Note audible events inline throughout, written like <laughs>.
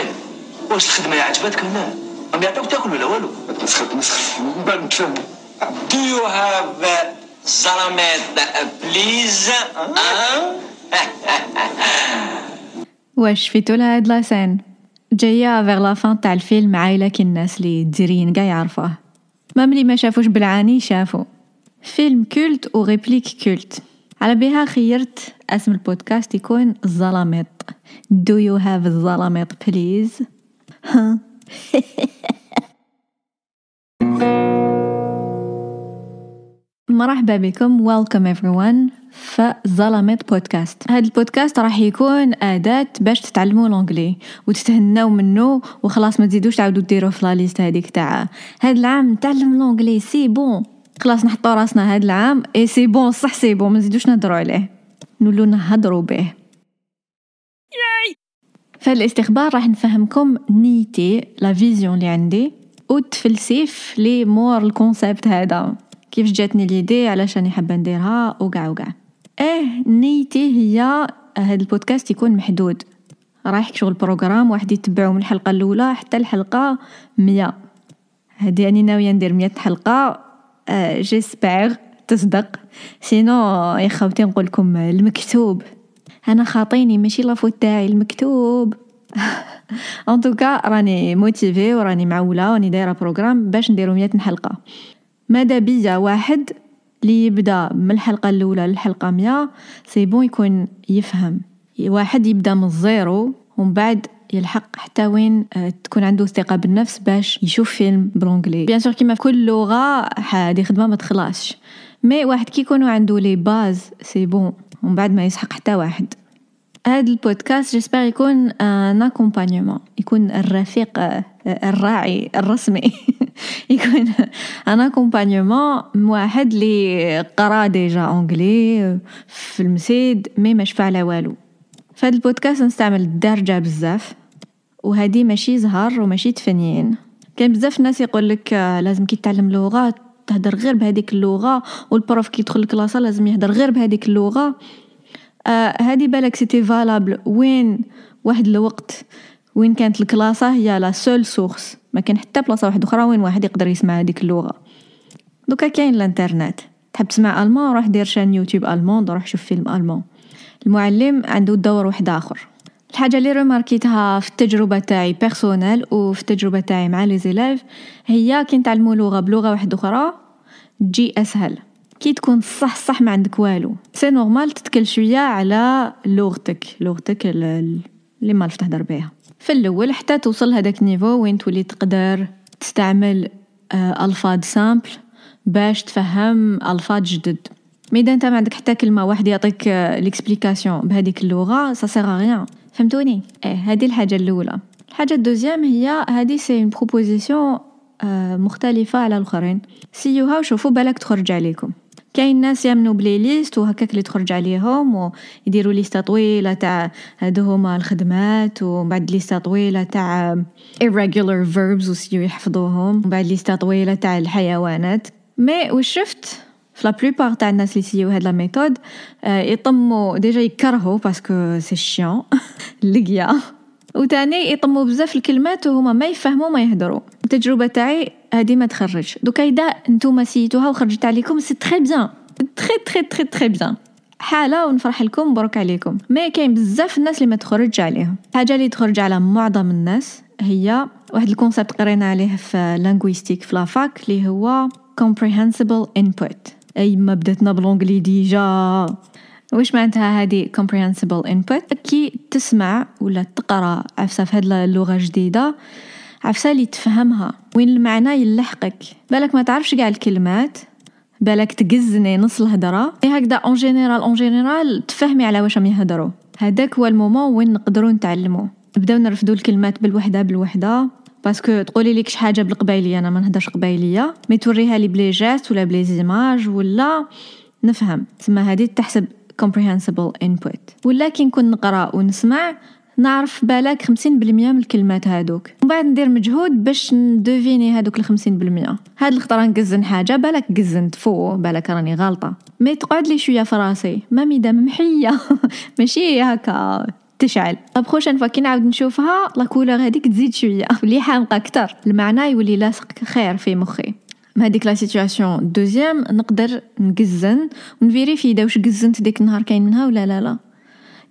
امي واش الخدمة عجبتك ولا أم يعطيوك تاكل ولا والو؟ تسخط مسخ بان نتفاهم Do you have uh, Salamet, uh, please? Huh? <laughs> واش شفيتو لها هاد لاسين جاية فيغ لا فان تاع الفيلم عايله كي الناس اللي تزرين كاع يعرفوه. ما ملي ما شافوش بالعاني شافوا فيلم كولت و ريبليك كولت. على بها خيرت اسم البودكاست يكون الظلاميط Do you have الظلاميط please? ها <laughs> مرحبا بكم. Welcome everyone. في ظلاميط بودكاست. هذا البودكاست راح يكون أداة باش تتعلموا l'anglais وتتهناو منه وخلاص ما تزيدوش تعاودوا ديروه في la liste هذيك تاع هذا العام نتعلم l'anglais c'est bon خلاص نحطو راسنا هذا العام. et c'est bon صح c'est bon ما نزيدوش نهضروا عليه. نولو نهضروا به. في الاستخبار راح نفهمكم نيتي la vision اللي عندي وتفلسيف لي مور ال concept هذا. كيف جاتني l'idée علاش راني حابة نديرها وكاع وكاع إيه نيتي هي هذا البودكاست يكون محدود. رايح شغل programme واحد يتبعو من الحلقة الأولى حتى الحلقة مية. هادي يعني ناوية ندير مية حلقة. آه j'espère تصدق؟ sinon يا خوتي نقول لكم؟ المكتوب. أنا خاطيني ماشي la faute تاعي المكتوب. <laughs> en tout cas راني motivée وراني معولة وراني دايرة programme باش نديرو 100 حلقة. ماذا بيا واحد اللي يبدأ من الحلقة الأولى للحلقة 100 c'est bon يكون يفهم. واحد يبدأ من ال zéro ومن بعد يلحق حتى وين آه، تكون عنده ثقة بالنفس باش يشوف فيلم ب l'anglais bien sûr كيما في كل لغة هذه خدمة ما تخلاصش mais واحد كي يكونوا عنده les bases c'est bon ومن بعد ما يسحق حتى واحد. هذا البودكاست j'espère يكون un accompagnement يكون الرفيق آه، الراعي الرسمي. <laughs> يكون un accompagnement واحد اللي قرا déjà anglais في المسيد mais ما شفى على والو. هذا البودكاست نستعمل الدارجة بزاف وهذه ماشي زهر وماشي تفنيين كاين بزاف ناس يقول لك لازم كي تتعلم لغة تهدر غير بهذيك اللغة وال prof كي يدخل الكلاصه لازم يهدر غير بهذيك اللغة. آه هذه بالك c'était valable وين واحد الوقت وين كانت الكلاسة؟ هي la seule source. ما كان حتى بلاصة واحدة أخرى وين واحد يقدر يسمع هذيك اللغة. دوكا كاين الانترنت. تحب تسمع ألمان روح دير chaîne YouTube ألمان روح شوف فيلم ألمان المعلم عنده دور واحد آخر. الحاجة اللي رماركيتها في التجربة تاعي personnelle وفي التجربة تاعي مع les élèves هي كي نتعلمو لغة بلغة واحدة أخرى تجي أسهل كي تكون صح صح ما عندك والو. c'est normal تتكل شوية على لغتك. لغتك اللي ما تهدر بها في الأول حتى توصل هذاك ال niveau وين تولي تقدر تستعمل آه، ألفاظ simples باش تفهم ألفاظ جدد. mais اذا انت ما عندك حتى كلمة واحد يعطيك l'explication بهذيك اللغة ça sert à rien فهمتوني؟ إيه هذه الحاجة الأولى. الحاجة ال deuxième هي هذه c'est une proposition مختلفة على الآخرين. سيوها وشوفوا بالك تخرج عليكم. كاين ناس يامنوا ب les listes وهكاك اللي تخرج عليهم ويديروا ليسته طويلة تاع هادو هما الخدمات ومن بعد ليسته طويلة تاع irregular verbs وسيو يحفظوهم. ومن بعد ليسته طويلة تاع الحيوانات. mais واش شفت في la plupart تاع الناس اللي سيو هاد la méthode يطموا ديجا يكرهوا parce que c'est chiant لقيا وتاني يطموا بزاف الكلمات وهما ما يفهموا ما يهدروا التجربه تاعي هادي ما تخرج دوكا اذا نتوما سيتوها وخرجت عليكم c'est très bien très très très très bien حاله ونفرح لكم مبروك عليكم mais كاين بزاف الناس اللي ما تخرج عليهم حاجة اللي تخرج على معظم الناس هي واحد ال concept قرينا عليه في linguistique في la fac اللي هو comprehensible input. أي ما بداتنا ب l'anglais déjà. واش معناتها هذه comprehensible input كي تسمع ولا تقرأ عفسة في هذه اللغة الجديده عفسة اللي تفهمها. وين المعنى يلحقك؟ بالك ما تعرفش كاع الكلمات؟ بالك تقزني نص الهضره هكذا en général en général تفهمي على واش راهم يهضروا هذاك هو ال moment وين نقدروا نتعلموا. نبداو نرفدوا الكلمات بالوحدة بالوحدة. parce que تقولي لك شي حاجة بالقبايليه أنا ما نهضرش قبايلية. mais توريها لي ب les gestes ولا ب les images ولا نفهم. تسمى هذه تحسب comprehensible input. ولا كي نكون نقرأ ونسمع نعرف بالك خمسين بالمية من الكلمات هادوك. ومن بعد ندير مجهود باش ندوفيني هادوك الخمسين بالمية. هاد الخطرة نقزن حاجة بالك قزنت faux بالك راني غلطة. مي تقعد لي شوية في راسي. ما ميدا ممحية <laughs> ماشي هكا. تشعل. la prochaine fois كي نعاود نشوفها la couleur هذيك تزيد شوية. اللي حامقه أكثر المعنى يولي لاصق خير في مخي. هذيك la situation deuxième نقدر نقزن ونفيريفي إذا واش قزنت ديك النهار كاين منها ولا لا لا.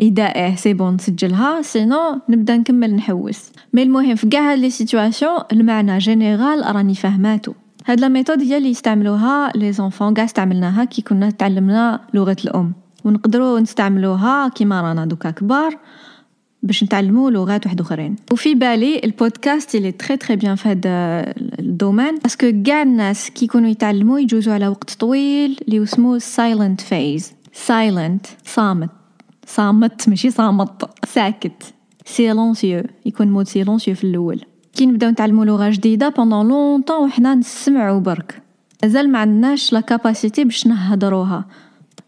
إذا إيه c'est bon نسجلها. sinon نبدا نكمل نحوس. mais المهم في كاع هاد les situations المعنى général راني فاهماتو هاد la méthode هي اللي يستعملوها les enfants كاع استعملناها كي كنا تعلمنا لغة الأم. ونقدروا نستعملوها كيما رانا دوكا كبار باش نتعلموا لغات واحد أخرين. وفي بالي البودكاست اللي très très bien في هذا ال domaine parce que كاع الناس كي يكونوا يتعلموا يجوزوا على وقت طويل اللي اسمه silent phase silent صامت. صامت. ماشي صامت. ساكت. silencieux يكون mode silencieux في الأول. كي نبداو نتعلموا لغة جديدة pendant longtemps وحنا نسمعوا برك. مازال ما عندناش la capacité باش نهضروها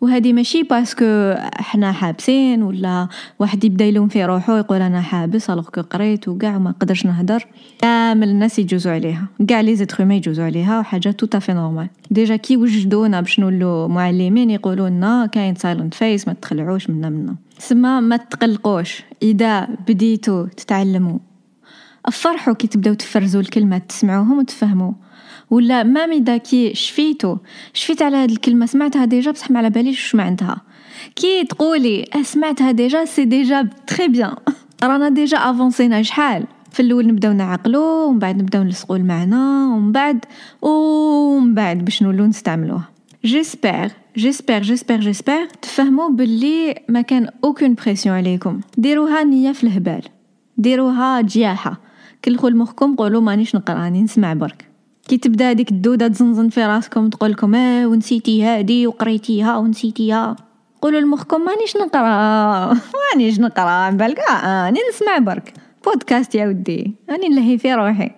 وهذه ماشي parce que حنا حابسين ولا واحد يبدا يلوم في روحو يقول أنا حابس alors que قريت وكاع ما نقدرش نهضر كامل الناس يجوزوا عليها كاع les êtres ما يجوزوا عليها وحاجة tout à fait normale déjà كي وجدونا باش نولو معلمين يقولوا لنا كاين silent phase ما تخلعوش منا منا. سما ما تقلقوش إذا بديتو تتعلموا. افرحوا كي تبداو تفرزوا الكلمات تسمعوهم وتفهموا. ولا même اذا كي شفيتو؟ شفيت على هاد الكلمة سمعتها déjà؟ بصح ما على باليش واش معناتها. كي تقولي أه، سمعتها ديجا c'est déjà très bien <laughs> رانا déjà افونسينا شحال؟ في الأول نبداو نعقلو ومن بعد نبداو نلصقو المعنى ومن بعد ومن بعد باش نولو نستعملوه. j'espère j'espère j'espère j'espère تفهموا باللي ما كان aucune pression عليكم. ديروها نية في الهبال. ديروها جياحة. كلخوا لمخكم قولوا مانيش نقرأ راني نسمع برك. كي تبدا هذيك الدوده تزنزن في راسكم تقول لكم آه ونسيتي هادي وقريتيها ونسيتيها. قولوا لمخكم مانيش نقرا. <laughs> مانيش نقرا بالك آه راني نسمع برك. بودكاست يا ودي راني نلهي في روحي.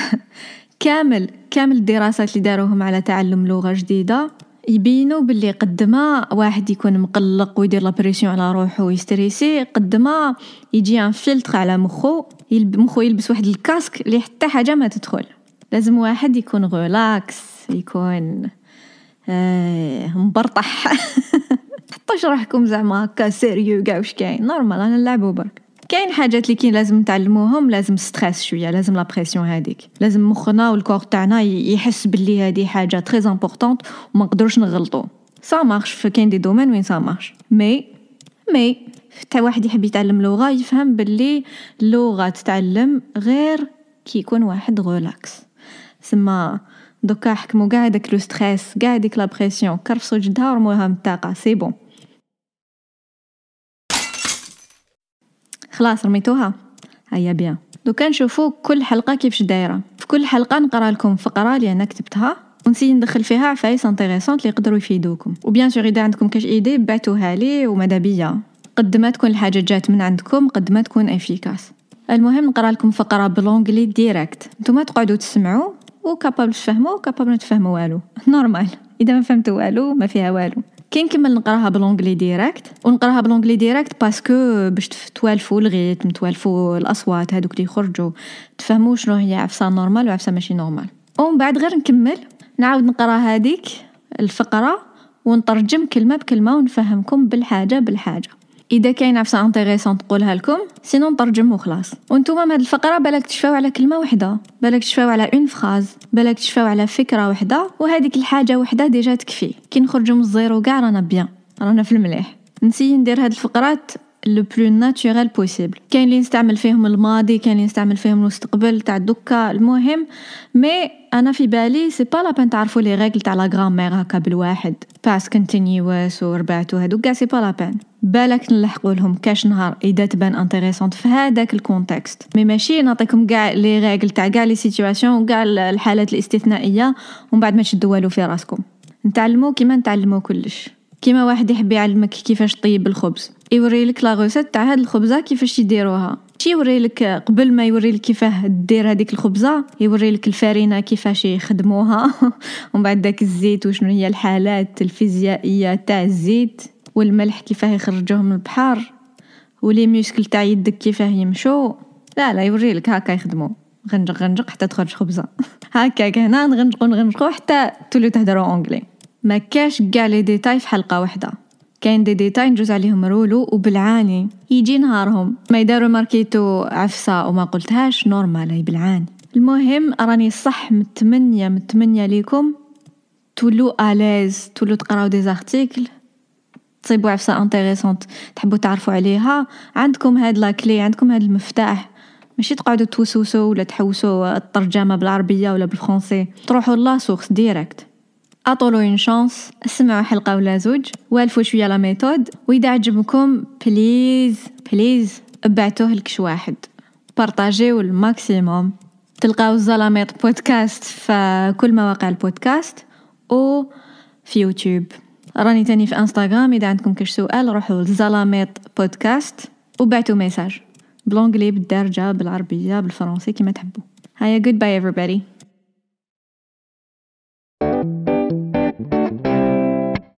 <laughs> كامل كامل الدراسات اللي داروهم على تعلم لغة جديدة يبينوا باللي قد ما واحد يكون مقلق ويدير la pression على روحه ويستريسي قد ما يجي un filtre على مخه مخه يلبس واحد ال casque اللي حتى حاجة ما تدخل. لازم واحد يكون relax يكون آه مبرطح. <laughs> حطوش روحكم زعما هكا sérieux كاع واش كاين. normal أنا نلعبو برك كاين حاجات اللي كاين لازم نتعلموهم لازم stress شوية لازم la pression هذيك لازم مخنا وال corps تاعنا يحس باللي هذه حاجة très importante وما نقدروش نغلطو. ça marche كاين des domaines وين ça marche mais mais حتى واحد يحب يتعلم لغة يفهم باللي اللغة تتعلم غير كي يكون واحد relax سما دوكا حكمو قاع داك le stress قاع ديك la pression كرفسو جدها ورموها من الطاقة c'est bon. خلاص رميتوها؟ هيا bien. دوكا نشوفو كل حلقة كيفاش دايرة. في كل حلقة نقرأ لكم فقرة اللي أنا كتبتها. ونسي ندخل فيها عفايس intéressantes اللي يقدروا يفيدوكم. و bien sûr إذا عندكم كاش idée بعتوها لي وماذا بيا. قد ما تكون الحاجة جات من عندكم قد ما تكون efficace المهم نقرأ لكم فقرة ب l'anglais direct نتوما تقعدوا تسمعوا. و capable تفهموا و capable ما تفهموا والو. normal إذا ما فهمتوا والو ما فيها والو. كي نكمل نقراها ب l'anglais direct ونقراها ب l'anglais direct parce que باش توالفوا ال rythme توالفوا الأصوات هذوك اللي يخرجوا تفهموا شنو هي عفسة normal وعفسه ماشي normal ومن بعد غير نكمل نعاود نقرا هذيك الفقرة ونترجم كلمة بكلمة ونفهمكم بالحاجة بالحاجة. إذا كاين عفسه intéressante تقولها لكم sinon نترجم وخلاص وأنتم من الفقرة بالك تشفاو على كلمة وحدة بالك تشفاو على une phrase بالك تشفاو على فكرة وحدة وهذيك الحاجة وحدة déjà تكفي. كي نخرجوا من ال zéro كاع رانا bien رانا في المليح. نسي ندير هاد الفقرات le plus naturel possible كاين اللي نستعمل فيهم الماضي كاين اللي نستعمل فيهم المستقبل تاع دوكا المهم mais أنا في بالي c'est pas la peine تعرفوا les règles تاع la grammaire هكا بالواحد past continuous وربعت وهادو كاع c'est pas la peine بالك نلحقوا لهم كاش نهار إذا تبان intéressante في هذاك ال contexte mais ماشي نعطيكم كاع les règles تاع كاع les situations وكاع الحالات الاستثنائية ومن بعد ما تشدوا والو في راسكم. نتعلموا كيما نتعلموا كلش. كيما واحد يحب يعلمك كيفاش طيب الخبز. يوري لك la recette تاع هاد الخبزة كيفاش يديروها. شي يوري لك قبل ما يوري لك كيفاه دير هذيك الخبزة يوري لك الفارينه كيفاش يخدموها <laughs> ومن بعد داك الزيت وشنو هي الحالات الفيزيائية تاع الزيت والملح كيفاه يخرجوه من البحر و les muscles تاع يدك كيفاه يمشو. لا لا يوري لك هكا يخدموا غنجق غنجق حتى تخرج خبزة. <laughs> هكاك هنا نغنجقو نغنجقو حتى توليو تهدروا en anglais. ما كاش كاع les détails في حلقة واحدة كاين دي ديتاي نجوز عليهم rouleau وبالعاني. يجي نهارهم ما يداروا ماركيتو عفسة وما قلتهاش normal هي بالعاني. المهم راني صح متمنية متمنية ليكم. تولو à l'aise تولو تقراو des articles. تصيبوا عفسة intéressante تحبوا تعرفوا عليها. عندكم هاد la clé عندكم هاد المفتاح. ماشي تقعدوا توسوسوا ولا تحوسوا الترجمة بالعربية ولا بالفرنسي. تروحوا la source direct. اعطولو une chance اسمعوا حلقة ولا زوج. والفوا شوية la méthode. وإذا عجبكم please please أبعتوه لكش واحد. بارطاجيو ال maximum. تلقاو الزلاميط بودكاست في كل مواقع البودكاست و في يوتيوب. راني تاني في إنستغرام. إذا عندكم كش سؤال روحوا لزلاميط بودكاست وبعتوا message. ب l'anglais بالدارجة بالعربية بالفرنسي كما تحبوا. هيا goodbye everybody.